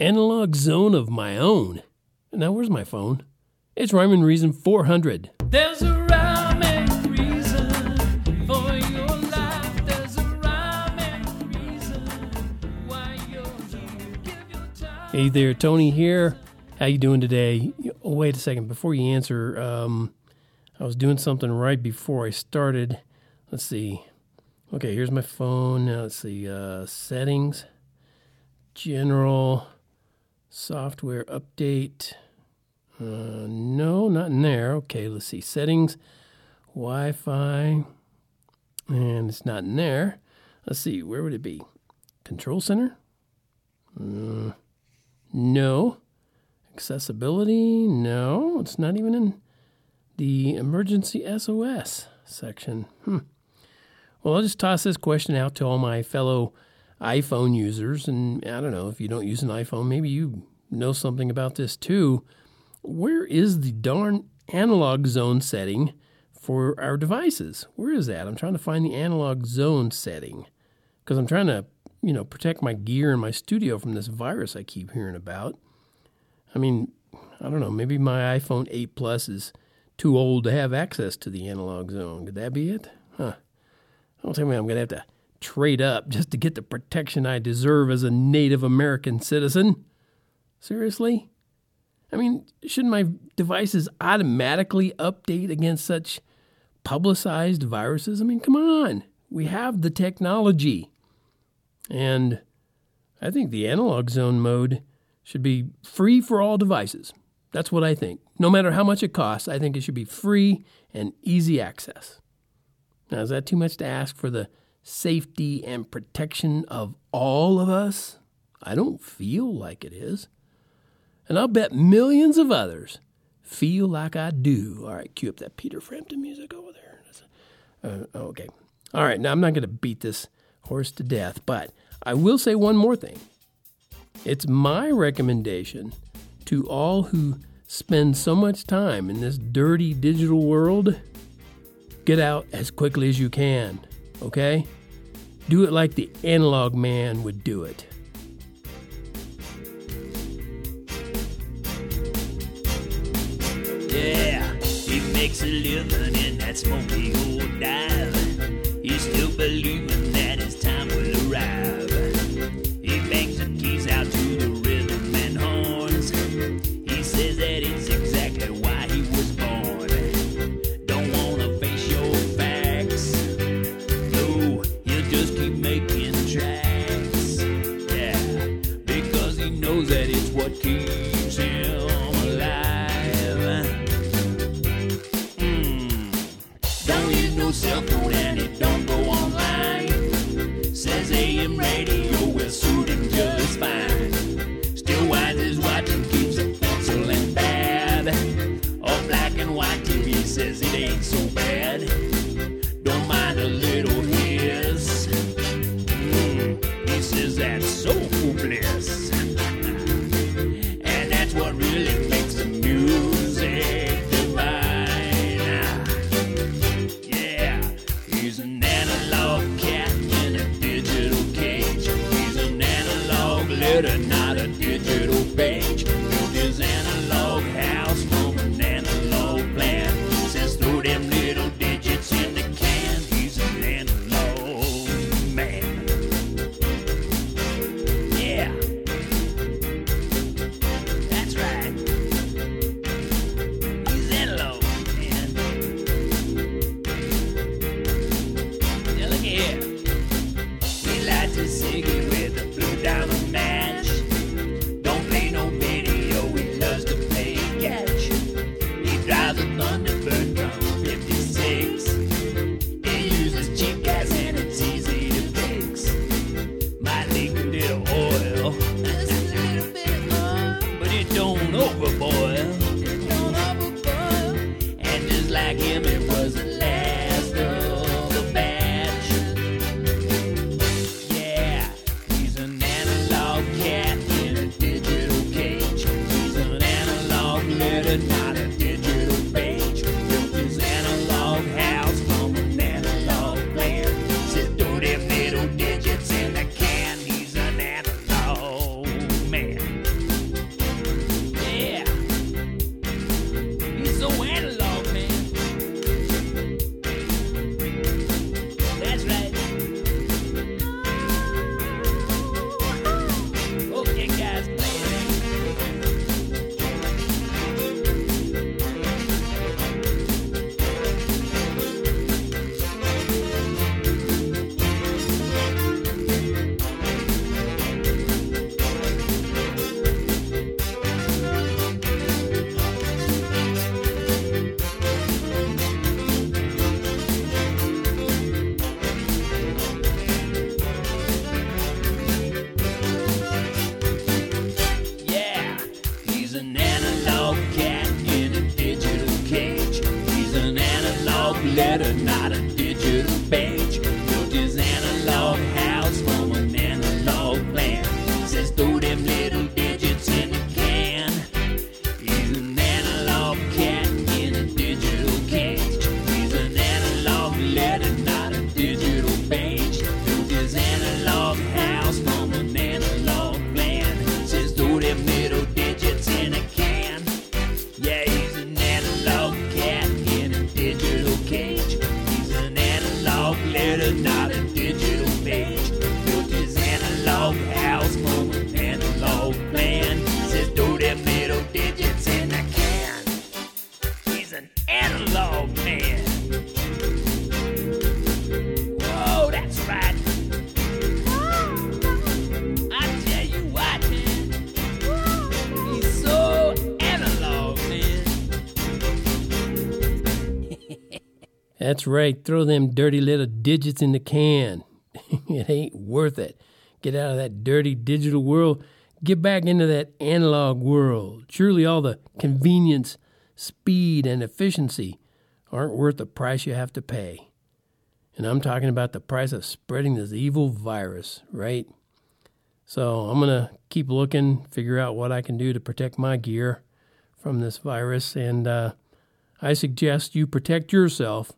analog zone of my own. Now, where's my phone? It's Rhyme and Reason 400. There's a rhyme and reason for your life. There's a rhyme and reason why you're here. Give your time. Hey there, Tony here. How you doing today? Oh, wait a second. Before you answer, um, I was doing something right before I started. Let's see. Okay, here's my phone. Now let's see. Uh, settings, general, software update. Uh, no, not in there. Okay, let's see. Settings, Wi Fi, and it's not in there. Let's see. Where would it be? Control center? Uh, no. Accessibility? No. It's not even in the emergency SOS section. Hmm. Well, I'll just toss this question out to all my fellow iPhone users. And I don't know if you don't use an iPhone, maybe you know something about this too. Where is the darn analog zone setting for our devices? Where is that? I'm trying to find the analog zone setting because I'm trying to, you know, protect my gear in my studio from this virus I keep hearing about. I mean, I don't know, maybe my iPhone 8 Plus is too old to have access to the analog zone. Could that be it? Huh. I don't tell me I'm going to have to trade up just to get the protection I deserve as a Native American citizen. Seriously? I mean, shouldn't my devices automatically update against such publicized viruses? I mean, come on. We have the technology. And I think the analog zone mode should be free for all devices. That's what I think. No matter how much it costs, I think it should be free and easy access. Now, is that too much to ask for the safety and protection of all of us? I don't feel like it is. And I'll bet millions of others feel like I do. All right, cue up that Peter Frampton music over there. Uh, okay. All right, now I'm not going to beat this horse to death, but I will say one more thing. It's my recommendation to all who spend so much time in this dirty digital world Get out as quickly as you can, okay? Do it like the analog man would do it. Yeah, he makes a living in that smoky old dive. He's still believing says so good night. Letter, not a digital page. Analog man. That's right. I tell you what, man. He's so analog, man. That's right. Throw them dirty little digits in the can. it ain't worth it. Get out of that dirty digital world. Get back into that analog world. Surely all the convenience, speed, and efficiency aren't worth the price you have to pay. And I'm talking about the price of spreading this evil virus, right? So I'm going to keep looking, figure out what I can do to protect my gear from this virus. And uh, I suggest you protect yourself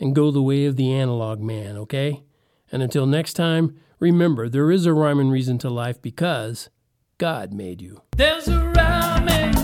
and go the way of the analog man, okay? And until next time, remember there is a rhyme and reason to life because God made you. There's a rhyme and